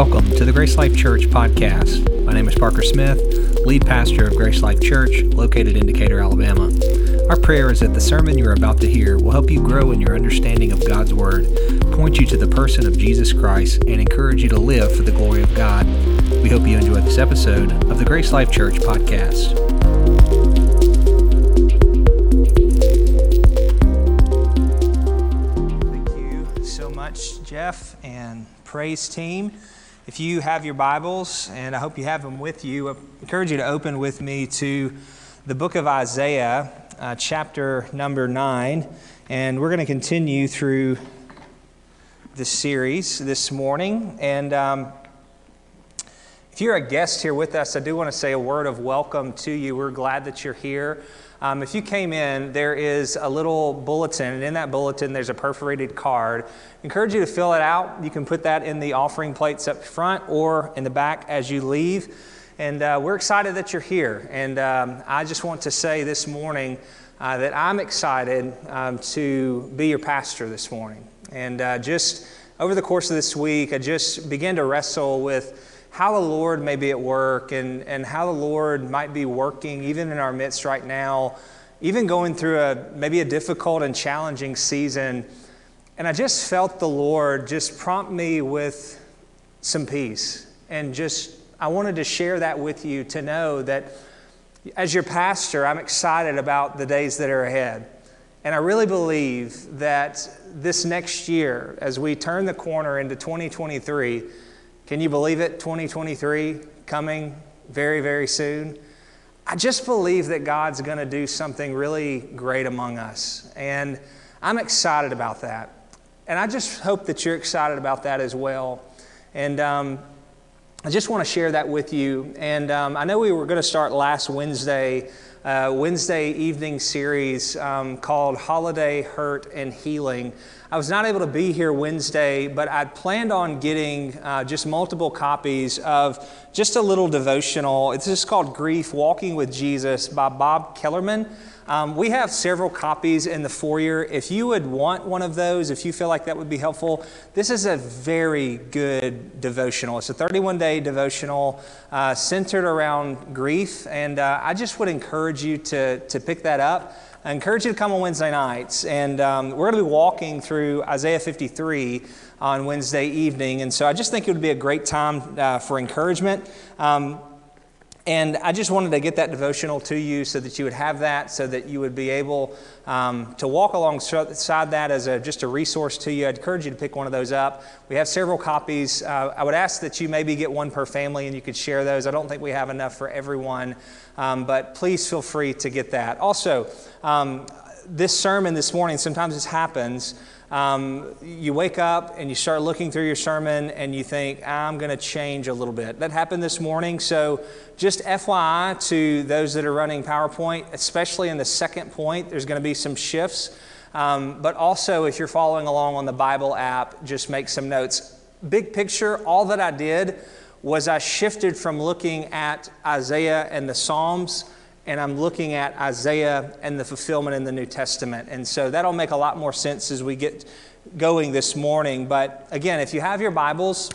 Welcome to the Grace Life Church podcast. My name is Parker Smith, lead pastor of Grace Life Church, located in Decatur, Alabama. Our prayer is that the sermon you're about to hear will help you grow in your understanding of God's Word, point you to the person of Jesus Christ, and encourage you to live for the glory of God. We hope you enjoy this episode of the Grace Life Church podcast. Thank you so much, Jeff and praise team. If you have your Bibles, and I hope you have them with you, I encourage you to open with me to the book of Isaiah, uh, chapter number 9. And we're going to continue through this series this morning. And um, if you're a guest here with us, I do want to say a word of welcome to you. We're glad that you're here. Um, if you came in, there is a little bulletin, and in that bulletin, there's a perforated card. I encourage you to fill it out. You can put that in the offering plates up front or in the back as you leave. And uh, we're excited that you're here. And um, I just want to say this morning uh, that I'm excited um, to be your pastor this morning. And uh, just over the course of this week, I just began to wrestle with how the Lord may be at work and, and how the Lord might be working even in our midst right now, even going through a maybe a difficult and challenging season. And I just felt the Lord just prompt me with some peace. And just, I wanted to share that with you to know that as your pastor, I'm excited about the days that are ahead. And I really believe that this next year, as we turn the corner into 2023, can you believe it? 2023 coming very, very soon. I just believe that God's going to do something really great among us. And I'm excited about that. And I just hope that you're excited about that as well. And um, I just want to share that with you. And um, I know we were going to start last Wednesday, uh, Wednesday evening series um, called Holiday Hurt and Healing. I was not able to be here Wednesday, but I planned on getting uh, just multiple copies of just a little devotional. It's just called Grief Walking with Jesus by Bob Kellemen. Um, we have several copies in the foyer. If you would want one of those, if you feel like that would be helpful, this is a very good devotional. It's a 31 day devotional uh, centered around grief, and uh, I just would encourage you to, to pick that up. I encourage you to come on Wednesday nights. And um, we're going to be walking through Isaiah 53 on Wednesday evening. And so I just think it would be a great time uh, for encouragement. Um, and I just wanted to get that devotional to you so that you would have that, so that you would be able um, to walk alongside that as a, just a resource to you. I'd encourage you to pick one of those up. We have several copies. Uh, I would ask that you maybe get one per family and you could share those. I don't think we have enough for everyone, um, but please feel free to get that. Also, um, this sermon this morning, sometimes this happens. Um, you wake up and you start looking through your sermon and you think, I'm going to change a little bit. That happened this morning. So, just FYI to those that are running PowerPoint, especially in the second point, there's going to be some shifts. Um, but also, if you're following along on the Bible app, just make some notes. Big picture, all that I did was I shifted from looking at Isaiah and the Psalms and I'm looking at Isaiah and the fulfillment in the New Testament. And so that'll make a lot more sense as we get going this morning. But again, if you have your Bibles,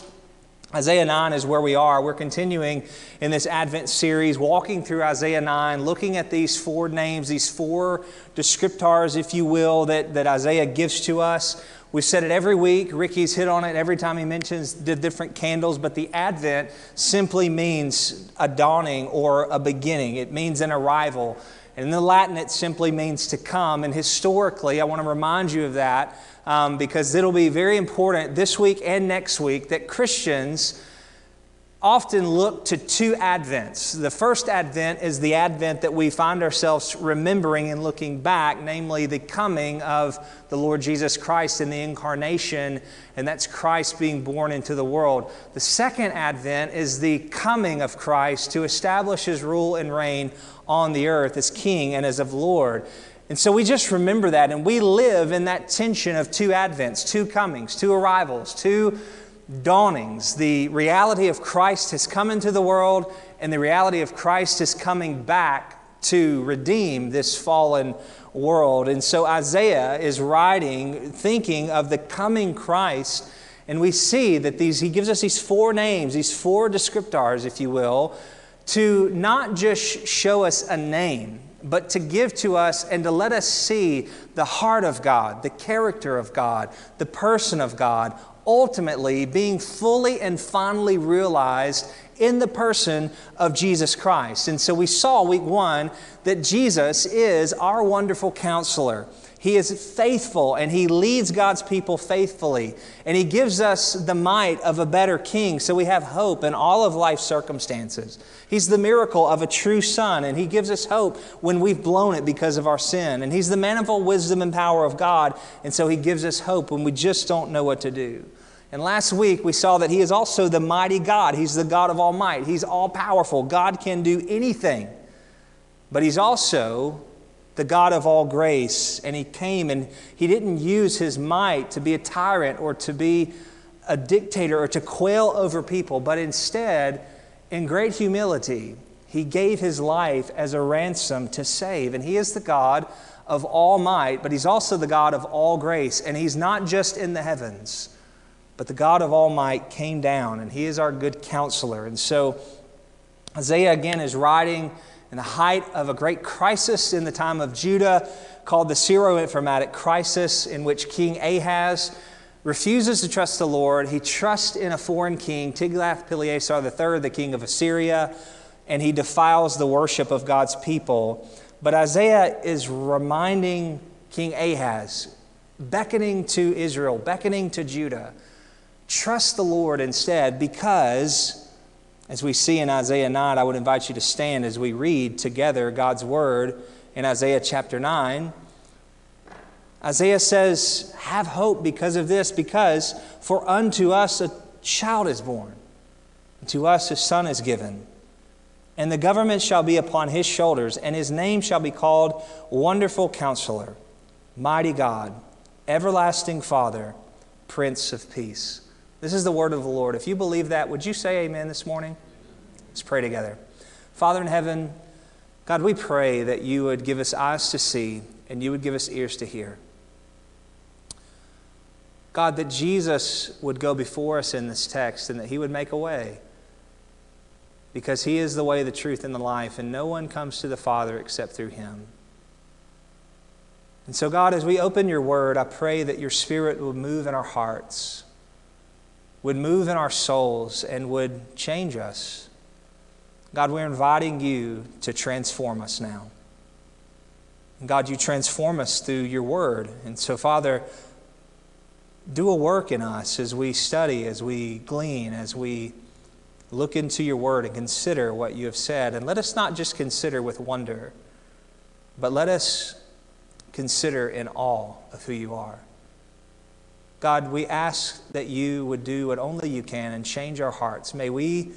Isaiah 9 is where we are. We're continuing in this Advent series, walking through Isaiah 9, looking at these four names, these four descriptors, if you will, that, that Isaiah gives to us. We've said it every week. Ricky's hit on it every time he mentions the different candles, but the Advent simply means a dawning or a beginning. It means an arrival. And in the Latin, it simply means to come. And historically, I want to remind you of that um, because it'll be very important this week and next week that Christians often look to two Advents. The first Advent is the Advent that we find ourselves remembering and looking back, namely the coming of the Lord Jesus Christ in the incarnation, and that's Christ being born into the world. The second Advent is the coming of Christ to establish his rule and reign on the earth as King and as of Lord. And so we just remember that, and we live in that tension of two Advents, two comings, two arrivals, two dawnings. The reality of Christ has come into the world, and the reality of Christ is coming back to redeem this fallen world. And so Isaiah is writing, thinking of the coming Christ And we see that these, he gives us these four names, these four descriptors, if you will, to not just show us a name, but to give to us and to let us see the heart of God, the character of God, the person of God, ultimately being fully and finally realized in the person of Jesus Christ. And so we saw week one that Jesus is our wonderful counselor. He is faithful and he leads God's people faithfully. And he gives us the might of a better king so we have hope in all of life's circumstances. He's the miracle of a true son and he gives us hope when we've blown it because of our sin. And he's the manifold wisdom and power of God. And so he gives us hope when we just don't know what to do. And last week we saw that He is also the mighty God. He's the God of all might. He's all powerful. God can do anything. But He's also the God of all grace. And He came and He didn't use His might to be a tyrant or to be a dictator or to quail over people, but instead, in great humility, He gave His life as a ransom to save. And He is the God of all might, but He's also the God of all grace. And He's not just in the heavens. But the God of all might came down, and he is our good counselor. And so Isaiah again is writing in the height of a great crisis in the time of Judah called the Syro-Phoenician crisis, in which King Ahaz refuses to trust the Lord. He trusts in a foreign king, Tiglath-Pileser III, the king of Assyria, and he defiles the worship of God's people. But Isaiah is reminding King Ahaz, beckoning to Israel, beckoning to Judah Trust the Lord instead because, as we see in Isaiah 9, I would invite you to stand as we read together God's word in Isaiah chapter 9. Isaiah says, Have hope because of this, because for unto us a child is born, and to us a son is given. And the government shall be upon his shoulders, and his name shall be called Wonderful Counselor, Mighty God, Everlasting Father, Prince of Peace. This is the word of the Lord. If you believe that, would you say amen this morning? Let's pray together. Father in heaven, God, we pray that you would give us eyes to see and you would give us ears to hear. God, that Jesus would go before us in this text and that he would make a way because he is the way, the truth, and the life, and no one comes to the Father except through him. And so, God, as we open your word, I pray that your spirit will move in our hearts would move in our souls and would change us. God, we're inviting you to transform us now. God, you transform us through your word. And so, Father, do a work in us as we study, as we glean, as we look into your word and consider what you have said. And let us not just consider with wonder, but let us consider in awe of who you are. God, we ask that you would do what only you can and change our hearts. May we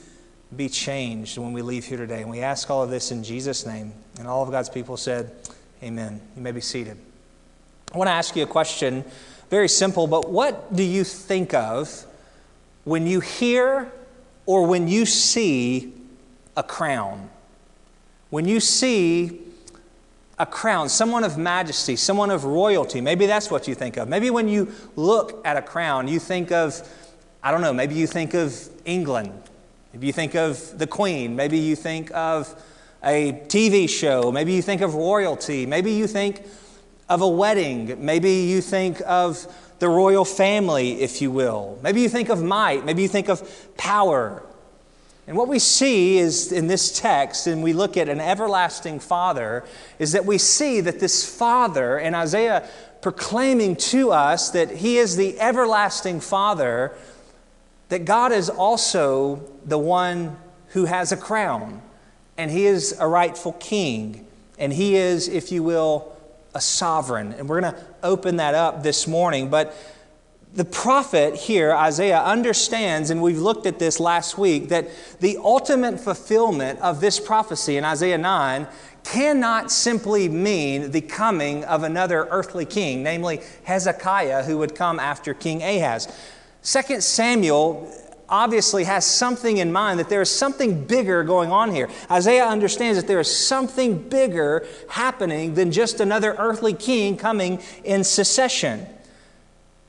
be changed when we leave here today. And we ask all of this in Jesus' name. And all of God's people said, Amen. You may be seated. I want to ask you a question, very simple, but what do you think of when you hear or when you see a crown? When you see a crown, someone of majesty, someone of royalty. Maybe that's what you think of. Maybe when you look at a crown, you think of, I don't know, maybe you think of England. Maybe you think of the Queen. Maybe you think of a TV show. Maybe you think of royalty. Maybe you think of a wedding. Maybe you think of the royal family, if you will. Maybe you think of might. Maybe you think of power. And what we see is in this text, and we look at an everlasting Father, is that we see that this Father, and Isaiah proclaiming to us that He is the everlasting Father, that God is also the one who has a crown, and He is a rightful King, and He is, if you will, a sovereign. And we're going to open that up this morning. But the prophet here, Isaiah, understands, and we've looked at this last week, that the ultimate fulfillment of this prophecy in Isaiah 9 cannot simply mean the coming of another earthly king, namely Hezekiah, who would come after King Ahaz. 2 Samuel obviously has something in mind that there is something bigger going on here. Isaiah understands that there is something bigger happening than just another earthly king coming in succession.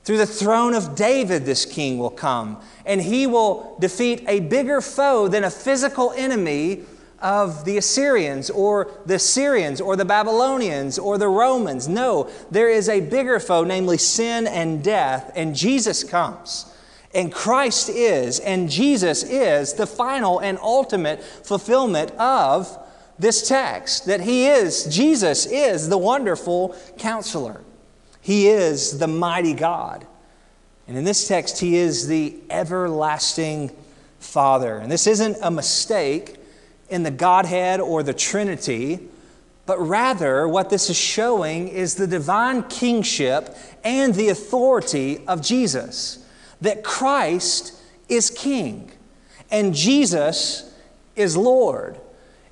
Through the throne of David, this king will come, and he will defeat a bigger foe than a physical enemy of the Assyrians or the Syrians or the Babylonians or the Romans. No, there is a bigger foe, namely sin and death, and Jesus comes. And Christ is, and Jesus is the final and ultimate fulfillment of this text that He is, Jesus is the wonderful counselor. He is the mighty God. And in this text, He is the everlasting Father. And this isn't a mistake in the Godhead or the Trinity, but rather what this is showing is the divine kingship and the authority of Jesus that Christ is King and Jesus is Lord.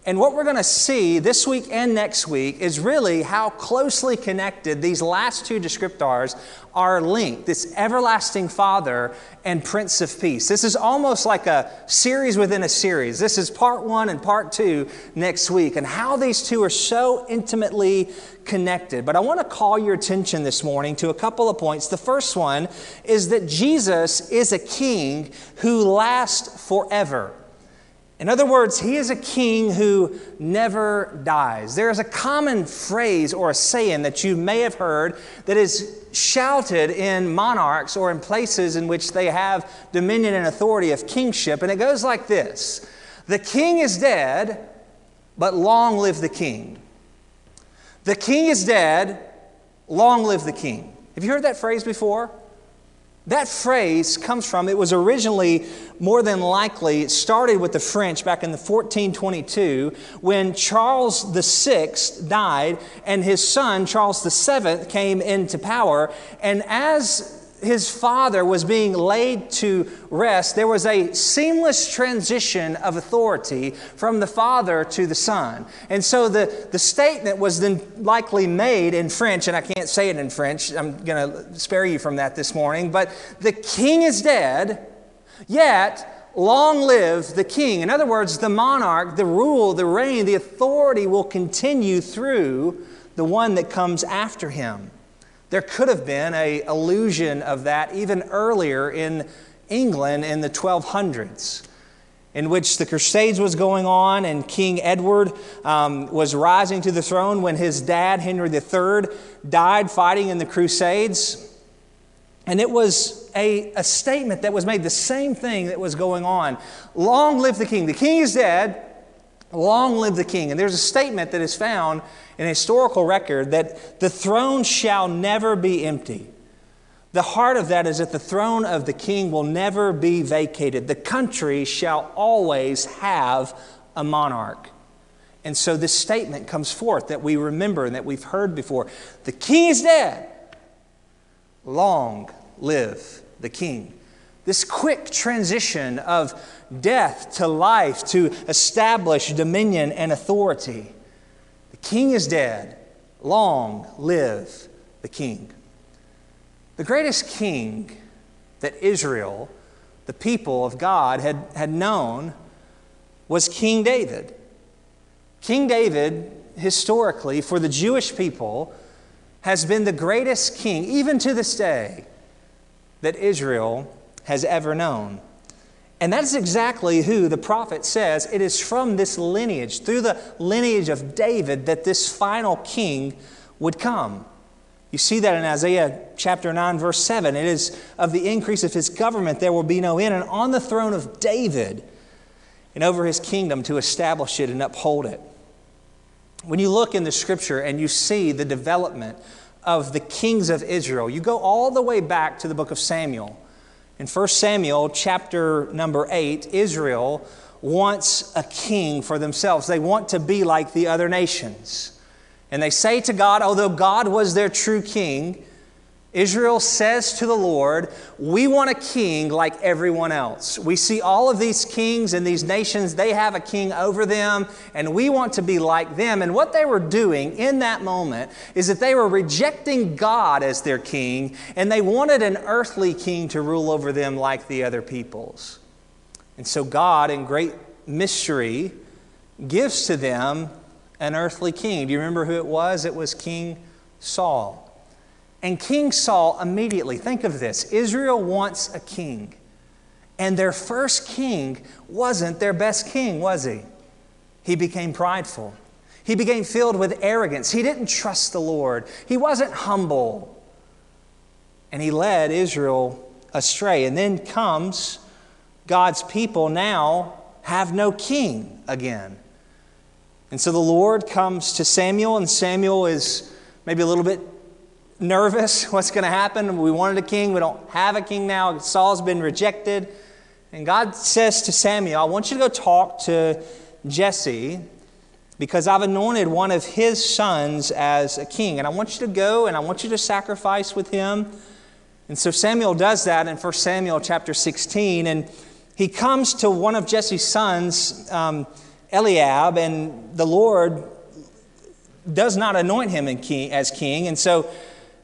And what we're going to see this week and next week is really how closely connected these last two descriptors are linked this everlasting Father and Prince of Peace. This is almost like a series within a series. This is part one and part two next week, and how these two are so intimately connected. But I want to call your attention this morning to a couple of points. The first one is that Jesus is a king who lasts forever. In other words, he is a king who never dies. There is a common phrase or a saying that you may have heard that is shouted in monarchs or in places in which they have dominion and authority of kingship, and it goes like this The king is dead, but long live the king. The king is dead, long live the king. Have you heard that phrase before? That phrase comes from, it was originally more than likely started with the French back in the 1422 when Charles VI died and his son, Charles VII, came into power. And as his father was being laid to rest, there was a seamless transition of authority from the father to the son. And so the, the statement was then likely made in French, and I can't say it in French. I'm going to spare you from that this morning. But the king is dead, yet long live the king. In other words, the monarch, the rule, the reign, the authority will continue through the one that comes after him. There could have been a illusion of that even earlier in England in the 1200s, in which the Crusades was going on and King Edward um, was rising to the throne when his dad, Henry III, died fighting in the Crusades. And it was a, a statement that was made, the same thing that was going on. Long live the king. The king is dead. Long live the king. And there's a statement that is found in a historical record that the throne shall never be empty. The heart of that is that the throne of the king will never be vacated. The country shall always have a monarch. And so this statement comes forth that we remember and that we've heard before. The king is dead. Long live the king. This quick transition of death to life to establish dominion and authority. The king is dead. Long live the king. The greatest king that Israel, the people of God, had, had known was King David. King David, historically, for the Jewish people, has been the greatest king, even to this day, that Israel has ever known. And that's exactly who the prophet says it is from this lineage, through the lineage of David, that this final king would come. You see that in Isaiah chapter 9, verse 7. It is of the increase of his government there will be no end, and on the throne of David and over his kingdom to establish it and uphold it. When you look in the scripture and you see the development of the kings of Israel, you go all the way back to the book of Samuel. In 1 Samuel chapter number 8, Israel wants a king for themselves. They want to be like the other nations. And they say to God, although God was their true king, Israel says to the Lord, We want a king like everyone else. We see all of these kings and these nations, they have a king over them, and we want to be like them. And what they were doing in that moment is that they were rejecting God as their king, and they wanted an earthly king to rule over them like the other peoples. And so God, in great mystery, gives to them an earthly king. Do you remember who it was? It was King Saul. And King Saul immediately, think of this Israel wants a king. And their first king wasn't their best king, was he? He became prideful. He became filled with arrogance. He didn't trust the Lord. He wasn't humble. And he led Israel astray. And then comes God's people now have no king again. And so the Lord comes to Samuel, and Samuel is maybe a little bit nervous. What's going to happen? We wanted a king. We don't have a king now. Saul's been rejected. And God says to Samuel, I want you to go talk to Jesse because I've anointed one of his sons as a king. And I want you to go and I want you to sacrifice with him. And so Samuel does that in 1 Samuel chapter 16. And he comes to one of Jesse's sons, um, Eliab, and the Lord does not anoint him as king. And so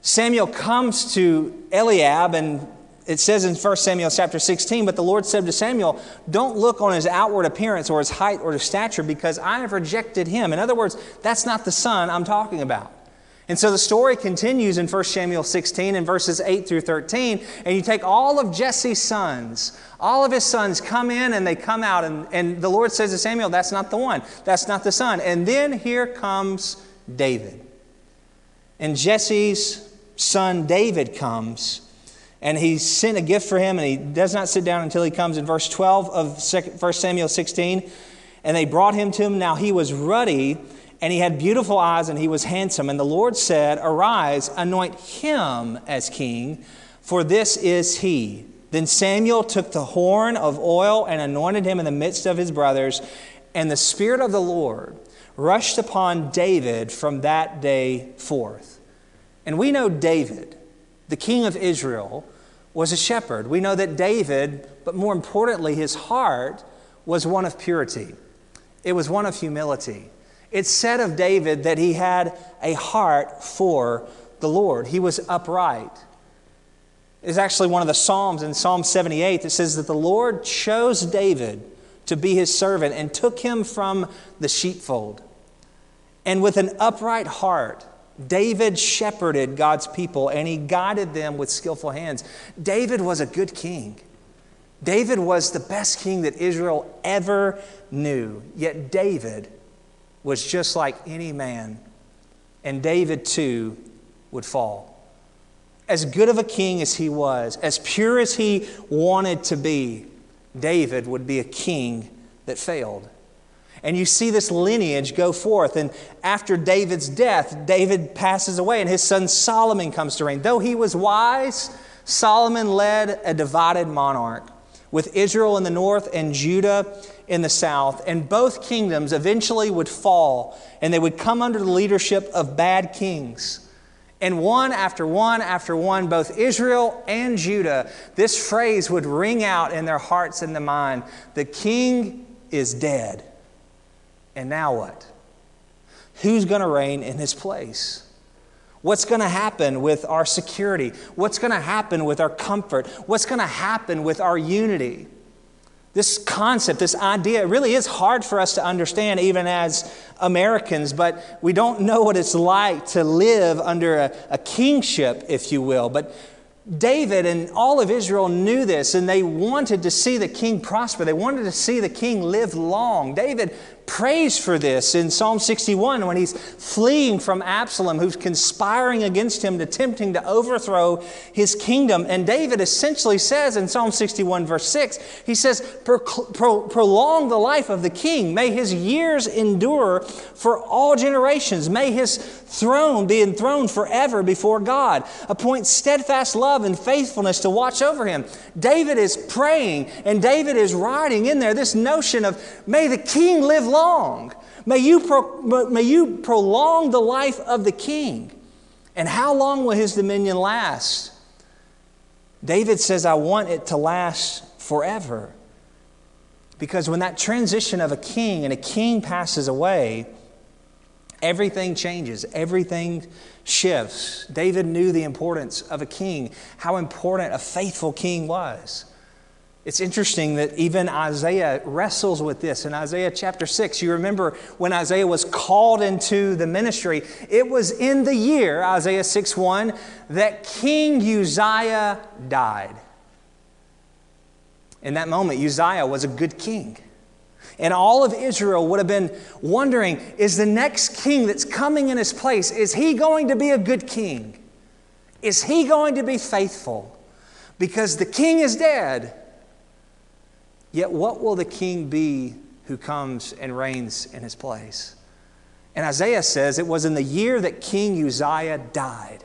Samuel comes to Eliab, and it says in 1 Samuel chapter 16, but the Lord said to Samuel, Don't look on his outward appearance or his height or his stature, because I have rejected him. In other words, that's not the son I'm talking about. And so the story continues in 1 Samuel 16 in verses 8 through 13. And you take all of Jesse's sons, all of his sons come in and they come out. And, and the Lord says to Samuel, That's not the one, that's not the son. And then here comes David. And Jesse's son David comes and he sent a gift for him and he does not sit down until he comes in verse 12 of 1 Samuel 16 and they brought him to him. Now he was ruddy and he had beautiful eyes and he was handsome. And the Lord said arise anoint him as king for this is he. Then Samuel took the horn of oil and anointed him in the midst of his brothers. And the spirit of the Lord rushed upon David from that day forth and we know David, the king of Israel, was a shepherd. We know that David, but more importantly, his heart was one of purity, it was one of humility. It's said of David that he had a heart for the Lord, he was upright. It's actually one of the Psalms in Psalm 78 that says that the Lord chose David to be his servant and took him from the sheepfold. And with an upright heart, David shepherded God's people and he guided them with skillful hands. David was a good king. David was the best king that Israel ever knew. Yet David was just like any man, and David too would fall. As good of a king as he was, as pure as he wanted to be, David would be a king that failed. And you see this lineage go forth. And after David's death, David passes away and his son Solomon comes to reign. Though he was wise, Solomon led a divided monarch with Israel in the north and Judah in the south. And both kingdoms eventually would fall and they would come under the leadership of bad kings. And one after one after one, both Israel and Judah, this phrase would ring out in their hearts and the mind the king is dead. And now what? Who's going to reign in his place? What's going to happen with our security? What's going to happen with our comfort? What's going to happen with our unity? This concept, this idea, really is hard for us to understand, even as Americans, but we don't know what it's like to live under a, a kingship, if you will. But David and all of Israel knew this, and they wanted to see the king prosper. They wanted to see the king live long. David prays for this in Psalm 61 when he's fleeing from Absalom, who's conspiring against him, attempting to overthrow his kingdom. And David essentially says in Psalm 61, verse 6, he says, Prolong the life of the king. May his years endure for all generations. May his throne be enthroned forever before God. Appoint steadfast love and faithfulness to watch over him. David is praying, and David is writing in there this notion of, May the king live long. May you, pro- may you prolong the life of the king. And how long will his dominion last? David says, I want it to last forever. Because when that transition of a king and a king passes away, everything changes, everything shifts. David knew the importance of a king, how important a faithful king was. It's interesting that even Isaiah wrestles with this. In Isaiah chapter 6, you remember when Isaiah was called into the ministry, it was in the year, Isaiah 6 1, that King Uzziah died. In that moment, Uzziah was a good king. And all of Israel would have been wondering is the next king that's coming in his place, is he going to be a good king? Is he going to be faithful? Because the king is dead. Yet, what will the king be who comes and reigns in his place? And Isaiah says it was in the year that King Uzziah died.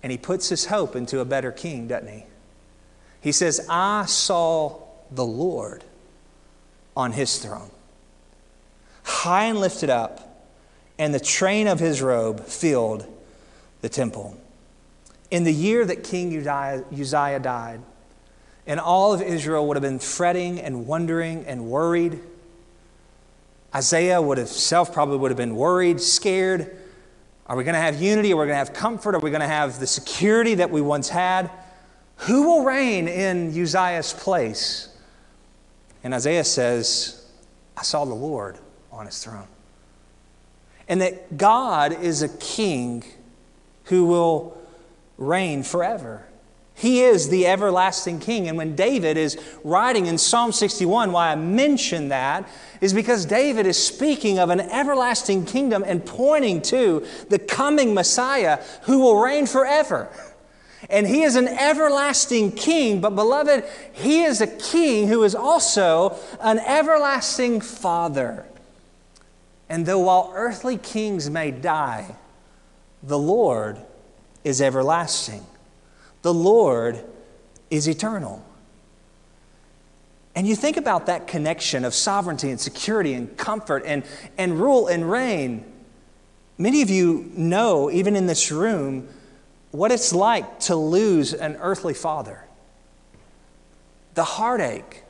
And he puts his hope into a better king, doesn't he? He says, I saw the Lord on his throne, high and lifted up, and the train of his robe filled the temple. In the year that King Uzziah died, and all of Israel would have been fretting and wondering and worried. Isaiah would have self probably would have been worried, scared. Are we going to have unity? Are we going to have comfort? Are we going to have the security that we once had? Who will reign in Uzziah's place? And Isaiah says, I saw the Lord on his throne. And that God is a king who will reign forever. He is the everlasting king. And when David is writing in Psalm 61, why I mention that is because David is speaking of an everlasting kingdom and pointing to the coming Messiah who will reign forever. And he is an everlasting king, but beloved, he is a king who is also an everlasting father. And though while earthly kings may die, the Lord is everlasting. The Lord is eternal. And you think about that connection of sovereignty and security and comfort and, and rule and reign. Many of you know, even in this room, what it's like to lose an earthly father. The heartache,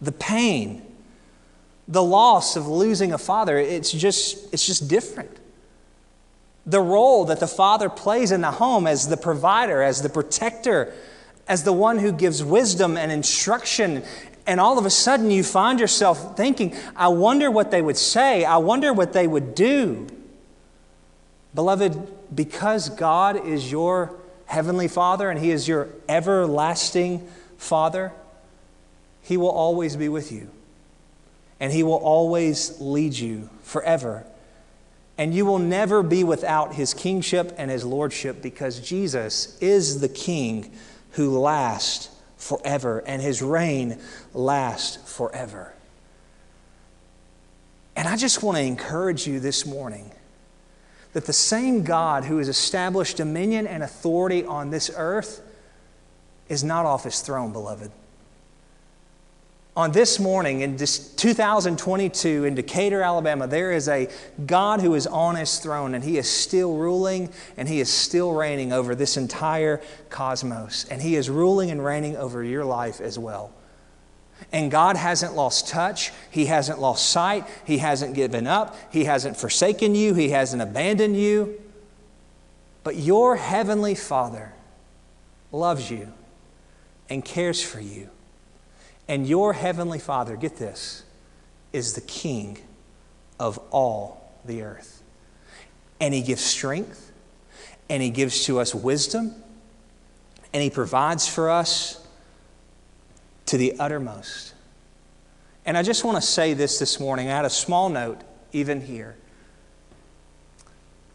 the pain, the loss of losing a father, it's just, it's just different the role that the father plays in the home as the provider, as the protector, as the one who gives wisdom and instruction. And all of a sudden, you find yourself thinking, I wonder what they would say, I wonder what they would do. Beloved, because God is your heavenly Father and He is your everlasting Father, He will always be with you. And He will always lead you forever and you will never be without his kingship and his lordship because Jesus is the king who lasts forever and his reign lasts forever. And I just want to encourage you this morning that the same God who has established dominion and authority on this earth is not off his throne, beloved on this morning in 2022 in Decatur, Alabama, there is a God who is on his throne and he is still ruling and he is still reigning over this entire cosmos. And he is ruling and reigning over your life as well. And God hasn't lost touch. He hasn't lost sight. He hasn't given up. He hasn't forsaken you. He hasn't abandoned you. But your heavenly Father loves you and cares for you and your heavenly Father, get this, is the King of all the earth. And He gives strength, and He gives to us wisdom, and He provides for us to the uttermost. And I just want to say this this morning. I had a small note, even here,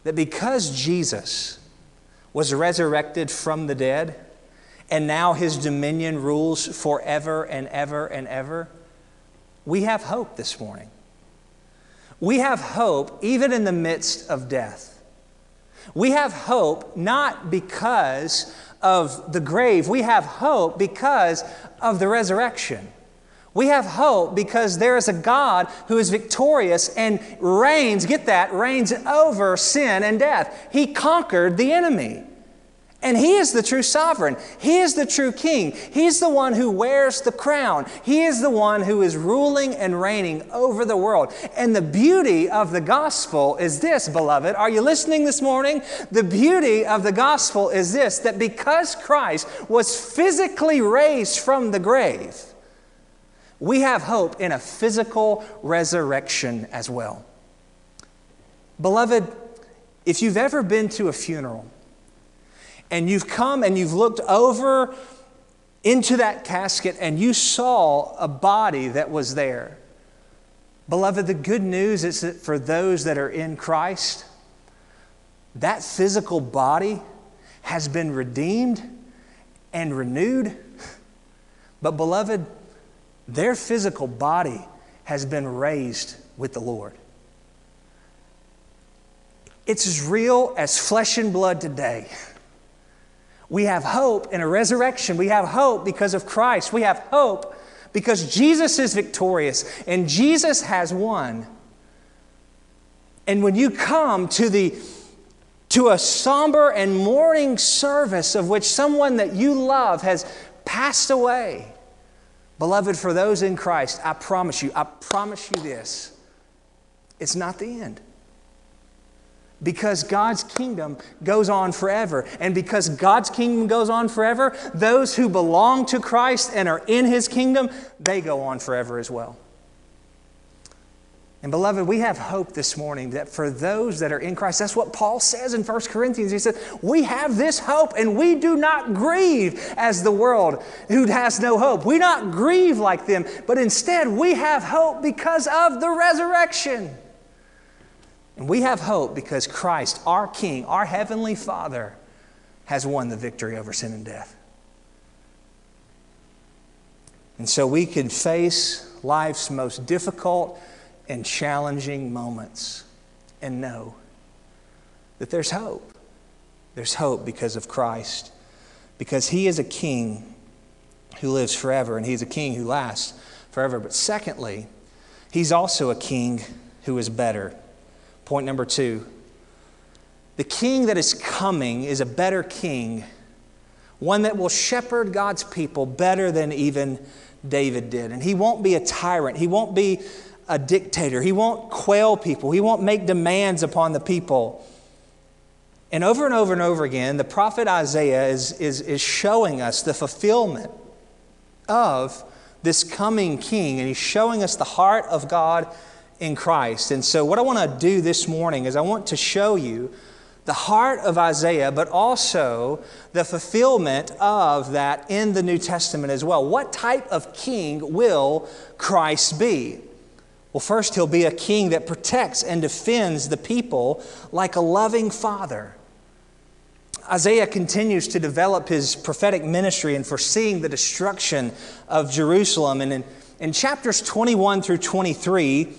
that because Jesus was resurrected from the dead, and now his dominion rules forever and ever and ever, we have hope this morning. We have hope even in the midst of death. We have hope not because of the grave, we have hope because of the resurrection. We have hope because there is a God who is victorious and reigns, get that, reigns over sin and death. He conquered the enemy. And he is the true sovereign. He is the true king. He's the one who wears the crown. He is the one who is ruling and reigning over the world. And the beauty of the gospel is this, beloved. Are you listening this morning? The beauty of the gospel is this that because Christ was physically raised from the grave, we have hope in a physical resurrection as well. Beloved, if you've ever been to a funeral, and you've come and you've looked over into that casket and you saw a body that was there. Beloved, the good news is that for those that are in Christ, that physical body has been redeemed and renewed. But, beloved, their physical body has been raised with the Lord. It's as real as flesh and blood today. We have hope in a resurrection. We have hope because of Christ. We have hope because Jesus is victorious and Jesus has won. And when you come to the to a somber and mourning service of which someone that you love has passed away, beloved, for those in Christ, I promise you, I promise you this, it's not the end because God's kingdom goes on forever. And because God's kingdom goes on forever, those who belong to Christ and are in his kingdom, they go on forever as well. And beloved, we have hope this morning that for those that are in Christ, that's what Paul says in 1 Corinthians. He says, We have this hope and we do not grieve as the world who has no hope. We not grieve like them, but instead we have hope because of the resurrection. And we have hope because Christ, our King, our Heavenly Father, has won the victory over sin and death. And so we can face life's most difficult and challenging moments and know that there's hope. There's hope because of Christ, because He is a King who lives forever, and He's a King who lasts forever. But secondly, He's also a King who is better. Point number two the king that is coming is a better king, one that will shepherd God's people better than even David did. And he won't be a tyrant, he won't be a dictator, he won't quail people, he won't make demands upon the people. And over and over and over again, the prophet Isaiah is, is, is showing us the fulfillment of this coming king, and he's showing us the heart of God in Christ. And so, what I want to do this morning is I want to show you the heart of Isaiah, but also the fulfillment of that in the New Testament as well. What type of king will Christ be? Well, first, he'll be a king that protects and defends the people like a loving father. Isaiah continues to develop his prophetic ministry and foreseeing the destruction of Jerusalem. And in, in chapters 21 through 23,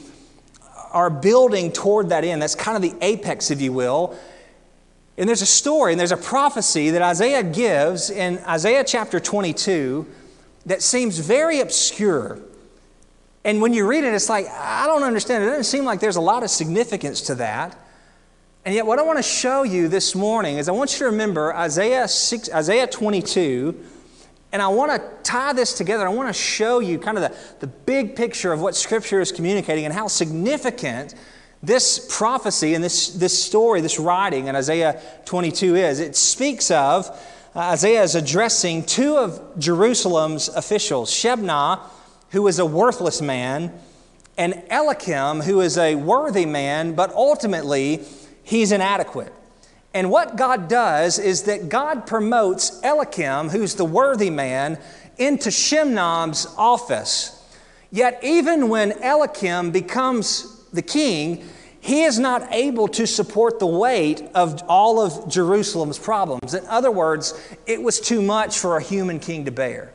are building toward that end. That's kind of the apex, if you will. And there's a story and there's a prophecy that Isaiah gives in Isaiah chapter 22 that seems very obscure. And when you read it, it's like, I don't understand. It doesn't seem like there's a lot of significance to that. And yet, what I want to show you this morning is I want you to remember Isaiah, 6, Isaiah 22 and I want to tie this together. I want to show you kind of the, the big picture of what Scripture is communicating and how significant this prophecy and this, this story, this writing in Isaiah 22 is. It speaks of, uh, Isaiah is addressing two of Jerusalem's officials, Shebna, who is a worthless man, and Eliakim, who is a worthy man, but ultimately he's inadequate. And what God does is that God promotes Eliakim, who's the worthy man, into Shebna's office. Yet, even when Eliakim becomes the king, he is not able to support the weight of all of Jerusalem's problems. In other words, it was too much for a human king to bear.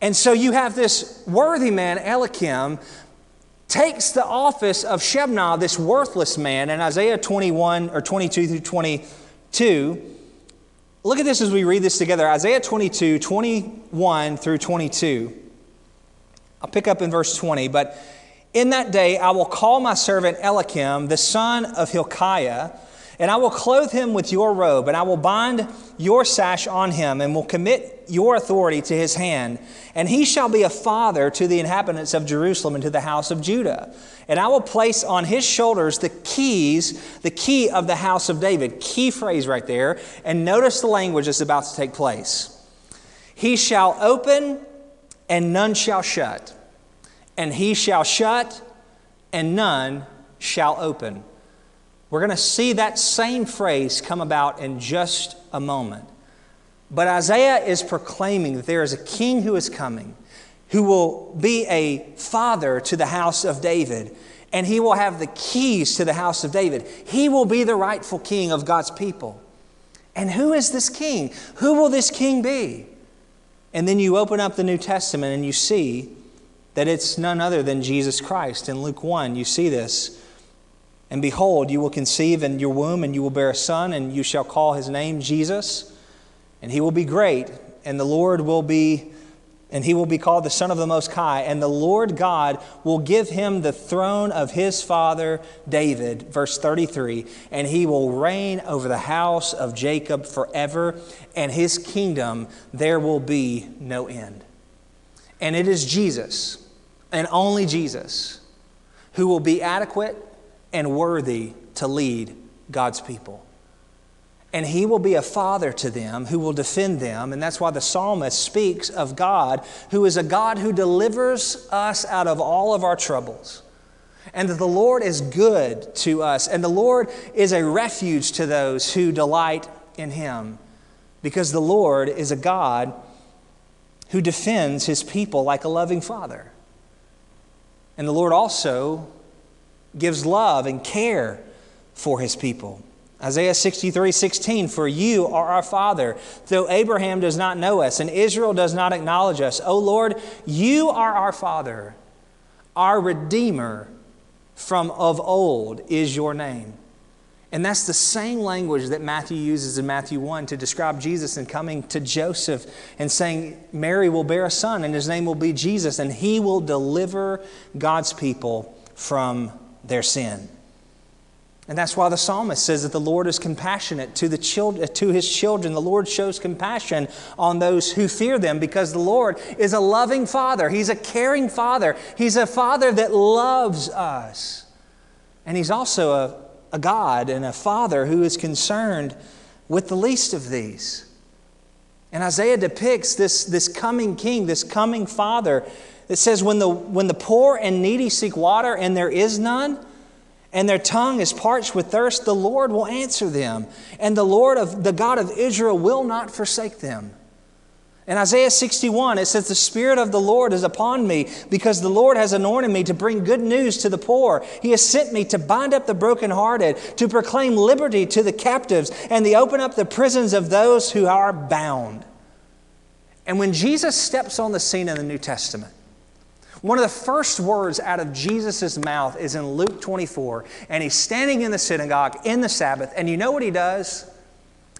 And so you have this worthy man, Eliakim, takes the office of Shebna, this worthless man, in Isaiah 21 or 22 through 22. Look at this as we read this together Isaiah 22, 21 through 22. I'll pick up in verse 20. But in that day I will call my servant Eliakim, the son of Hilkiah, And I will clothe him with your robe, and I will bind your sash on him, and will commit your authority to his hand. And he shall be a father to the inhabitants of Jerusalem and to the house of Judah. And I will place on his shoulders the keys, the key of the house of David. Key phrase right there. And notice the language that's about to take place. He shall open, and none shall shut. And he shall shut, and none shall open. We're going to see that same phrase come about in just a moment. But Isaiah is proclaiming that there is a king who is coming who will be a father to the house of David, and he will have the keys to the house of David. He will be the rightful king of God's people. And who is this king? Who will this king be? And then you open up the New Testament and you see that it's none other than Jesus Christ. In Luke 1, you see this. And behold, you will conceive in your womb, and you will bear a son, and you shall call his name Jesus. And he will be great, and the Lord will be, and he will be called the Son of the Most High. And the Lord God will give him the throne of his father David, verse 33. And he will reign over the house of Jacob forever, and his kingdom there will be no end. And it is Jesus, and only Jesus, who will be adequate and worthy to lead God's people. And he will be a father to them who will defend them. And that's why the psalmist speaks of God, who is a God who delivers us out of all of our troubles. And that the Lord is good to us. And the Lord is a refuge to those who delight in him. Because the Lord is a God who defends his people like a loving father. And the Lord also gives love and care for his people. Isaiah 63 16, for you are our Father, though Abraham does not know us and Israel does not acknowledge us. O Lord, you are our Father, our Redeemer from of old is your name. And that's the same language that Matthew uses in Matthew 1 to describe Jesus and coming to Joseph and saying, Mary will bear a son, and his name will be Jesus, and he will deliver God's people from their sin. And that's why the psalmist says that the Lord is compassionate to, the children, to his children. The Lord shows compassion on those who fear them because the Lord is a loving father. He's a caring father. He's a father that loves us. And he's also a, a God and a father who is concerned with the least of these. And Isaiah depicts this, this coming king, this coming father it says, when the, when the poor and needy seek water and there is none, and their tongue is parched with thirst, the Lord will answer them, and the Lord of the God of Israel will not forsake them. In Isaiah 61, it says, The Spirit of the Lord is upon me, because the Lord has anointed me to bring good news to the poor. He has sent me to bind up the brokenhearted, to proclaim liberty to the captives, and to open up the prisons of those who are bound. And when Jesus steps on the scene in the New Testament, one of the first words out of Jesus' mouth is in Luke 24, and he's standing in the synagogue in the Sabbath, and you know what he does?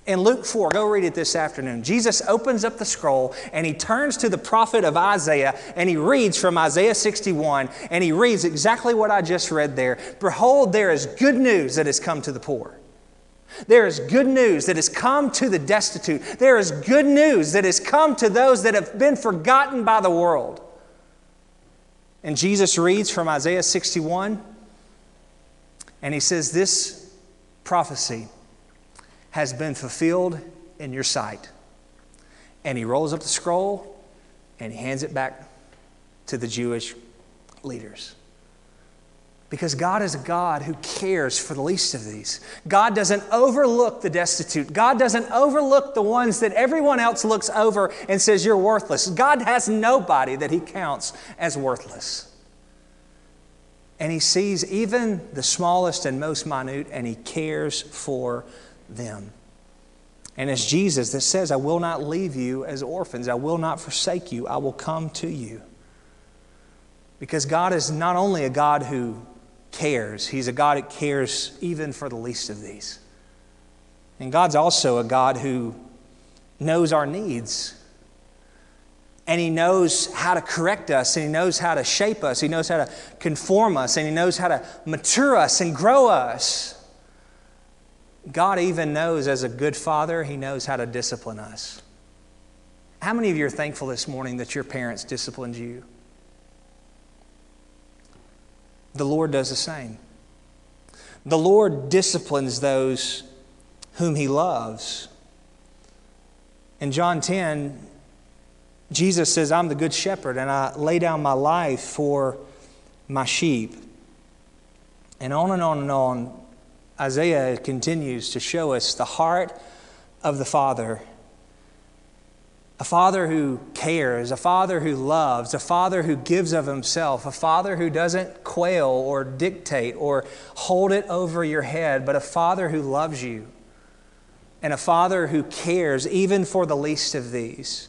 In Luke 4, go read it this afternoon. Jesus opens up the scroll and he turns to the prophet of Isaiah and he reads from Isaiah 61 and he reads exactly what I just read there. Behold, there is good news that has come to the poor. There is good news that has come to the destitute. There is good news that has come to those that have been forgotten by the world. And Jesus reads from Isaiah 61, and he says, This prophecy has been fulfilled in your sight. And he rolls up the scroll and he hands it back to the Jewish leaders. Because God is a God who cares for the least of these. God doesn't overlook the destitute. God doesn't overlook the ones that everyone else looks over and says, You're worthless. God has nobody that He counts as worthless. And He sees even the smallest and most minute, and He cares for them. And it's Jesus that says, I will not leave you as orphans, I will not forsake you, I will come to you. Because God is not only a God who cares. He's a God that cares even for the least of these. And God's also a God who knows our needs. And He knows how to correct us, and He knows how to shape us, He knows how to conform us, and He knows how to mature us and grow us. God even knows, as a good father, He knows how to discipline us. How many of you are thankful this morning that your parents disciplined you? The Lord does the same. The Lord disciplines those whom He loves. In John 10, Jesus says, I'm the good shepherd, and I lay down my life for my sheep. And on and on and on, Isaiah continues to show us the heart of the Father. A father who cares, a father who loves, a father who gives of himself, a father who doesn't quail or dictate or hold it over your head, but a father who loves you and a father who cares even for the least of these.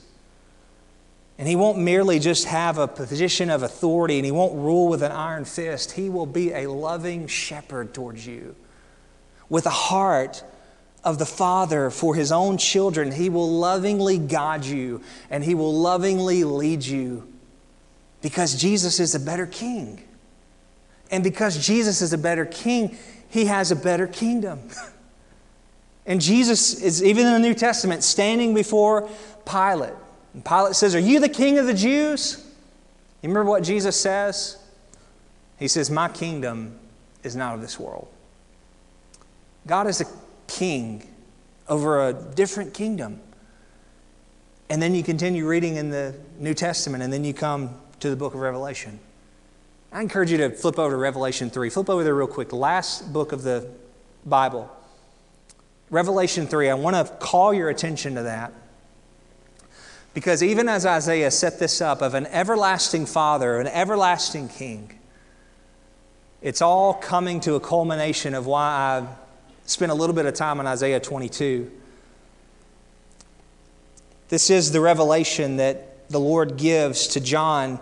And he won't merely just have a position of authority and he won't rule with an iron fist. He will be a loving shepherd towards you. With a heart of the Father for his own children, he will lovingly guide you and he will lovingly lead you because Jesus is a better king. And because Jesus is a better king, he has a better kingdom. and Jesus is, even in the New Testament, standing before Pilate. And Pilate says, Are you the king of the Jews? You remember what Jesus says? He says, My kingdom is not of this world. God is a king over a different kingdom. And then you continue reading in the New Testament, and then you come to the book of Revelation. I encourage you to flip over to Revelation 3. Flip over there real quick, last book of the Bible. Revelation 3, I want to call your attention to that. Because even as Isaiah set this up of an everlasting Father, an everlasting King, it's all coming to a culmination of why I spent a little bit of time in Isaiah 22. This is the revelation that the Lord gives to John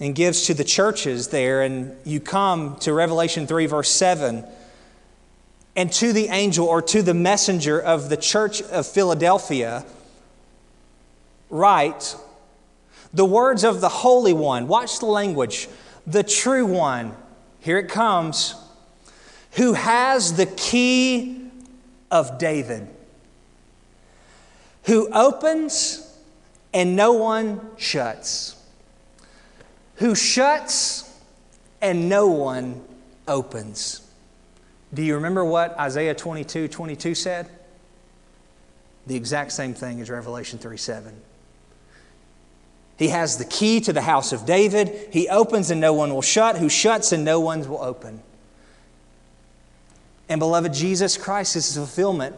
and gives to the churches there. And you come to Revelation 3, verse 7. And to the angel or to the messenger of the church of Philadelphia, write the words of the Holy One. Watch the language. The true one. Here it comes. Who has the key of David. Who opens and no one shuts. Who shuts and no one opens. Do you remember what Isaiah 22 22 said? The exact same thing as Revelation 3 7. He has the key to the house of David. He opens and no one will shut, who shuts and no one will open. And beloved, Jesus Christ is the fulfillment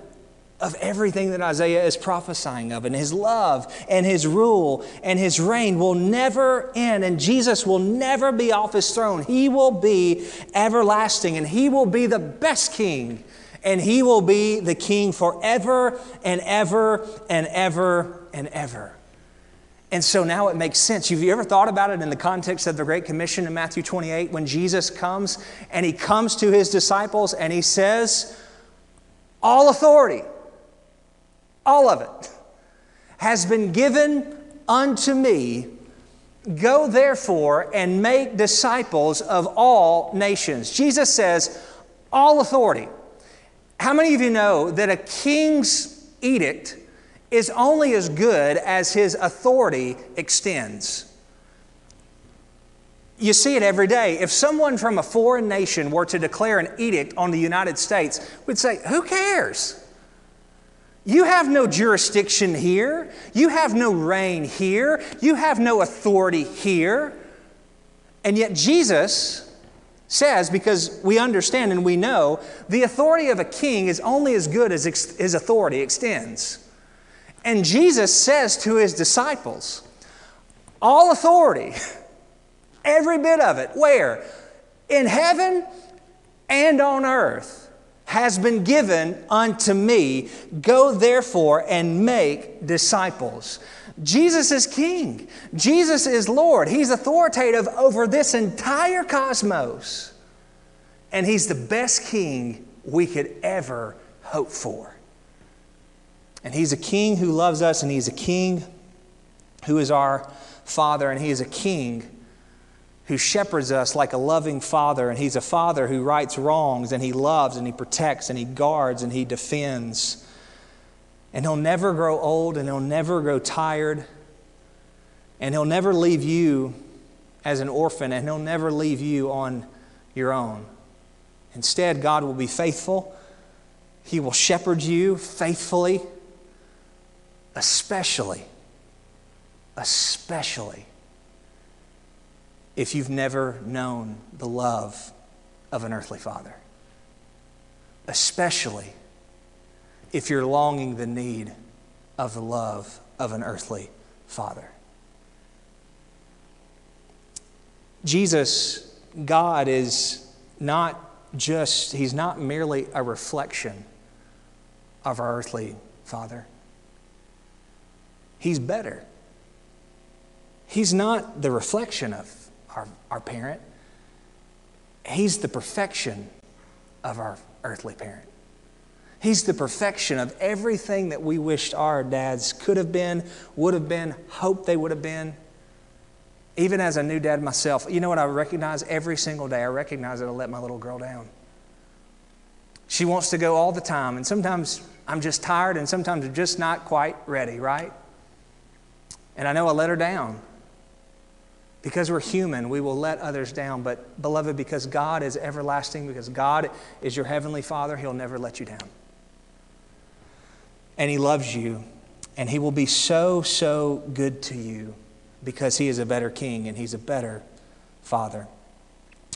of everything that Isaiah is prophesying of. And his love and his rule and his reign will never end. And Jesus will never be off his throne. He will be everlasting and he will be the best king. And he will be the king forever and ever and ever and ever. And so now it makes sense. Have you ever thought about it in the context of the Great Commission in Matthew 28 when Jesus comes and he comes to his disciples and he says, All authority, all of it, has been given unto me. Go therefore and make disciples of all nations. Jesus says, All authority. How many of you know that a king's edict is only as good as his authority extends. You see it every day. If someone from a foreign nation were to declare an edict on the United States, we'd say, Who cares? You have no jurisdiction here. You have no reign here. You have no authority here. And yet, Jesus says, because we understand and we know, the authority of a king is only as good as his authority extends. And Jesus says to his disciples, All authority, every bit of it, where? In heaven and on earth has been given unto me. Go therefore and make disciples. Jesus is king. Jesus is Lord. He's authoritative over this entire cosmos. And he's the best king we could ever hope for. And He's a king who loves us, and He's a king who is our Father, and He is a king who shepherds us like a loving father, and he's a father who rights wrongs, and he loves, and he protects, and he guards, and he defends. And he'll never grow old, and he'll never grow tired, and he'll never leave you as an orphan, and he'll never leave you on your own. Instead, God will be faithful. He will shepherd you faithfully, especially, especially if you've never known the love of an earthly father, especially if you're longing the need of the love of an earthly father. Jesus, God, is not just, He's not merely a reflection of our earthly father. He's better. He's not the reflection of our, our parent. He's the perfection of our earthly parent. He's the perfection of everything that we wished our dads could have been, would have been, hoped they would have been. Even as a new dad myself, you know what I recognize every single day? I recognize that I let my little girl down. She wants to go all the time, and sometimes I'm just tired, and sometimes I'm just not quite ready, right? And I know I let her down. Because we're human, we will let others down. But, beloved, because God is everlasting, because God is your heavenly Father, He'll never let you down. And He loves you, and He will be so, so good to you because He is a better King and He's a better Father.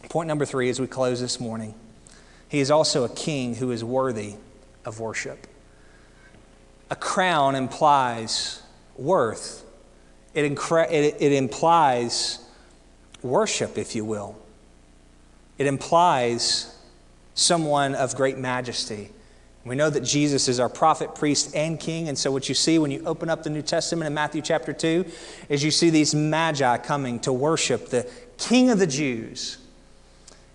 Point number three as we close this morning He is also a King who is worthy of worship. A crown implies worth it, incre- it, it implies worship, if you will. It implies someone of great majesty. We know that Jesus is our prophet, priest, and king. And so, what you see when you open up the New Testament in Matthew chapter 2 is you see these magi coming to worship the king of the Jews.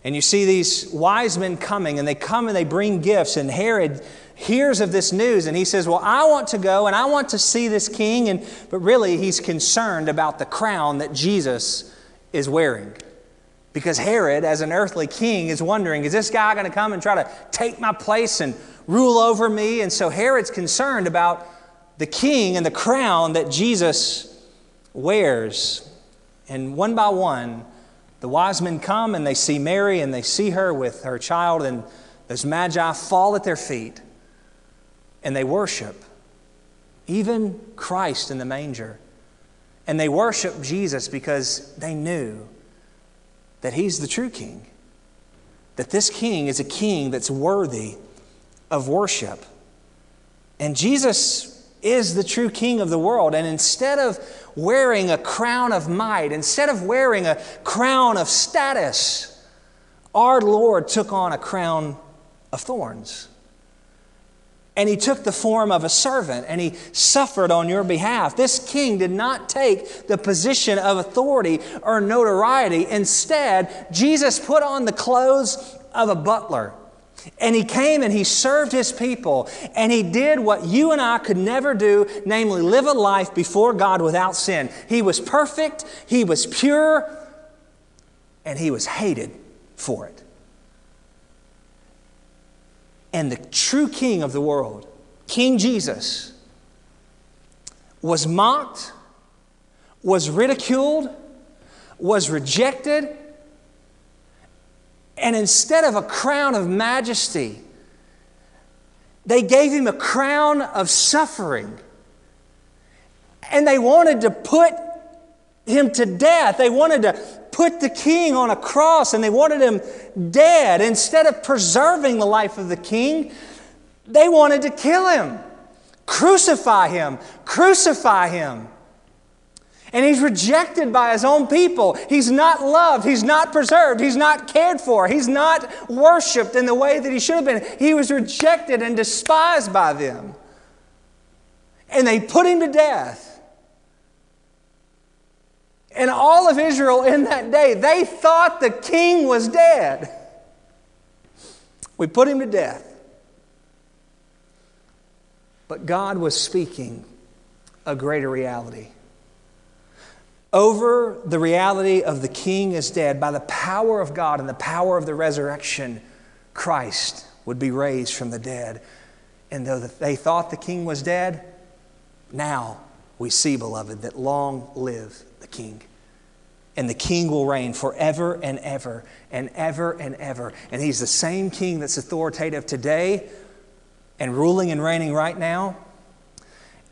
And you see these wise men coming, and they come and they bring gifts. And Herod hears of this news and he says, Well, I want to go and I want to see this king. And, but really, he's concerned about the crown that Jesus is wearing. Because Herod, as an earthly king, is wondering, Is this guy going to come and try to take my place and rule over me? And so Herod's concerned about the king and the crown that Jesus wears. And one by one, the wise men come and they see Mary and they see her with her child, and those magi fall at their feet and they worship even Christ in the manger. And they worship Jesus because they knew that he's the true king, that this king is a king that's worthy of worship. And Jesus is the true king of the world. And instead of wearing a crown of might, instead of wearing a crown of status, our Lord took on a crown of thorns. And he took the form of a servant and he suffered on your behalf. This king did not take the position of authority or notoriety. Instead, Jesus put on the clothes of a butler. And he came and he served his people. And he did what you and I could never do, namely live a life before God without sin. He was perfect, he was pure, and he was hated for it. And the true king of the world, King Jesus, was mocked, was ridiculed, was rejected, and instead of a crown of majesty, they gave him a crown of suffering. And they wanted to put him to death. They wanted to put the king on a cross and they wanted him dead. Instead of preserving the life of the king, they wanted to kill him, crucify him, crucify him. And he's rejected by his own people. He's not loved. He's not preserved. He's not cared for. He's not worshiped in the way that he should have been. He was rejected and despised by them. And they put him to death. And all of Israel in that day, they thought the king was dead. We put him to death. But God was speaking a greater reality. Over the reality of the king is dead, by the power of God and the power of the resurrection, Christ would be raised from the dead. And though they thought the king was dead, now we see, beloved, that long live the king. And the king will reign forever and ever and ever and ever. And he's the same king that's authoritative today and ruling and reigning right now.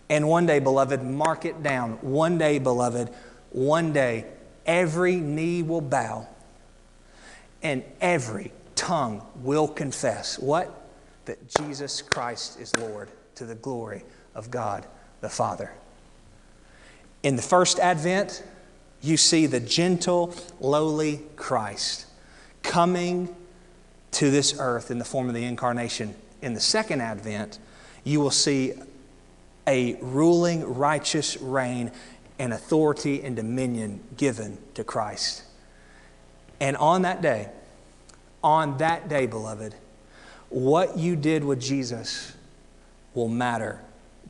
And one day, beloved, mark it down. One day, beloved, one day, every knee will bow and every tongue will confess what? That Jesus Christ is Lord to the glory of God the Father. In the first advent, you see the gentle, lowly Christ coming to this earth in the form of the incarnation. In the second advent, you will see a ruling, righteous reign and authority and dominion given to Christ. And on that day, on that day, beloved, what you did with Jesus will matter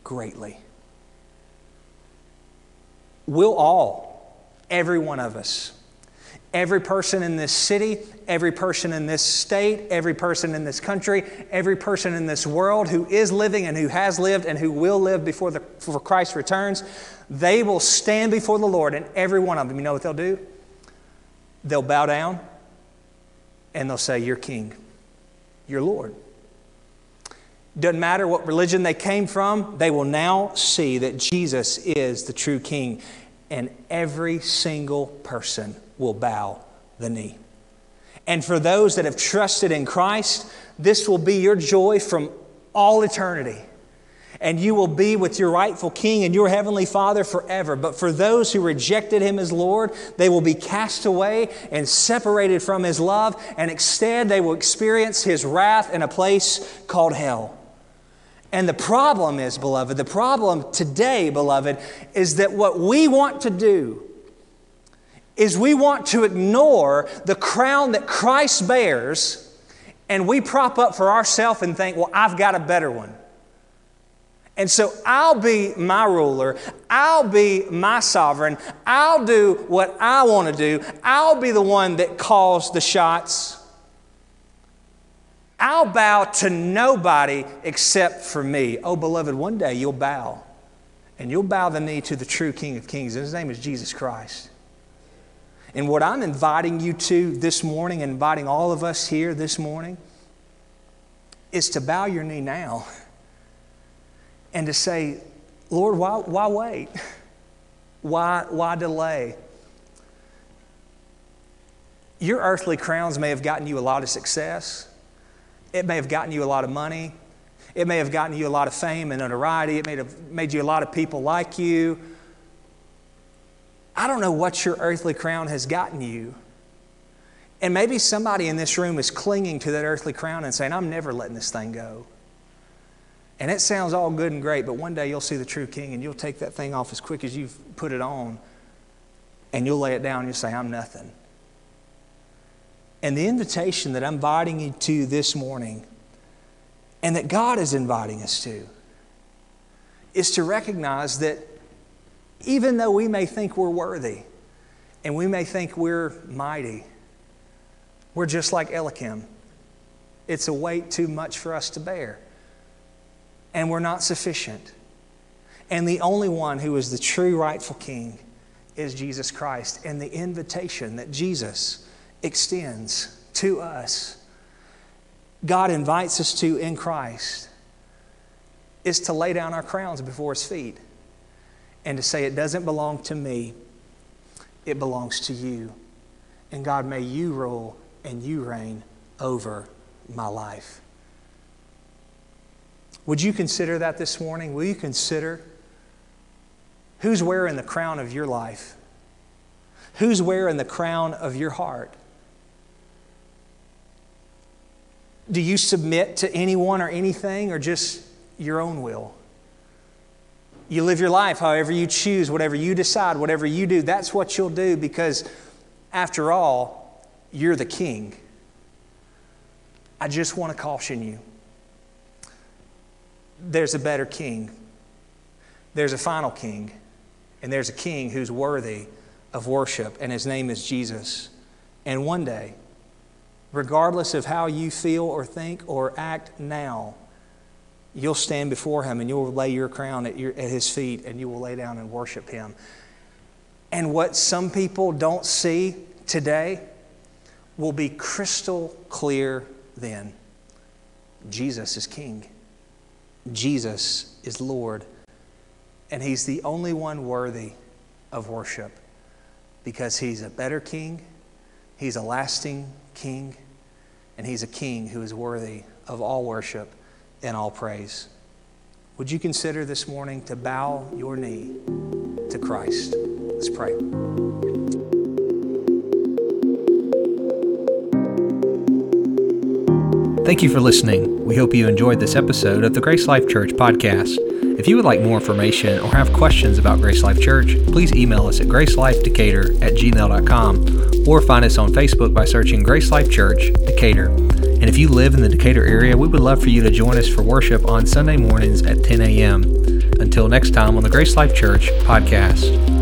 greatly. We'll all, every one of us, every person in this city, every person in this state, every person in this country, every person in this world who is living and who has lived and who will live before, the, Christ returns, they will stand before the Lord, and every one of them, you know what they'll do? They'll bow down and they'll say, You're King, you're Lord. Doesn't matter what religion they came from, they will now see that Jesus is the true King, and every single person will bow the knee. And for those that have trusted in Christ, this will be your joy from all eternity. And you will be with your rightful King and your heavenly Father forever. But for those who rejected Him as Lord, they will be cast away and separated from His love, and instead they will experience His wrath in a place called hell. And the problem is, beloved, the problem today, beloved, is that what we want to do is we want to ignore the crown that Christ bears and we prop up for ourselves and think, well, I've got a better one. And so I'll be my ruler. I'll be my sovereign. I'll do what I want to do. I'll be the one that calls the shots. I'll bow to nobody except for me. Oh, beloved, one day you'll bow. And you'll bow the knee to the true King of Kings. And his name is Jesus Christ. And what I'm inviting you to this morning, inviting all of us here this morning, is to bow your knee now and to say, Lord, why, why wait? Why, why delay? Your earthly crowns may have gotten you a lot of success. It may have gotten you a lot of money. It may have gotten you a lot of fame and notoriety. It may have made you a lot of people like you. I don't know what your earthly crown has gotten you. And maybe somebody in this room is clinging to that earthly crown and saying, I'm never letting this thing go. And it sounds all good and great, but one day you'll see the true king and you'll take that thing off as quick as you've put it on and you'll lay it down and you'll say, I'm nothing. And the invitation that I'm inviting you to this morning, and that God is inviting us to, is to recognize that even though we may think we're worthy and we may think we're mighty, we're just like Eliakim. It's a weight too much for us to bear. And we're not sufficient. And the only one who is the true rightful king is Jesus Christ. And the invitation that Jesus extends to us, God invites us to in Christ, is to lay down our crowns before His feet and to say, It doesn't belong to me, it belongs to you. And God, may you rule and you reign over my life. Would you consider that this morning? Will you consider who's wearing the crown of your life? Who's wearing the crown of your heart? Do you submit to anyone or anything or just your own will? You live your life however you choose, whatever you decide, whatever you do, that's what you'll do because, after all, you're the king. I just want to caution you there's a better king, there's a final king, and there's a king who's worthy of worship, and his name is Jesus. And one day, regardless of how you feel or think or act now, you'll stand before him and you'll lay your crown at, your, at his feet and you will lay down and worship him. And what some people don't see today will be crystal clear then. Jesus is King. Jesus is Lord. And He's the only one worthy of worship because He's a better King, He's a lasting King, and He's a King who is worthy of all worship and all praise. Would you consider this morning to bow your knee to Christ? Let's pray. Thank you for listening. We hope you enjoyed this episode of the Grace Life Church podcast. If you would like more information or have questions about Grace Life Church, please email us at gracelifedecatur at gmail.com or find us on Facebook by searching Grace Life Church Decatur. And if you live in the Decatur area, we would love for you to join us for worship on Sunday mornings at 10 a.m. Until next time on the Grace Life Church podcast.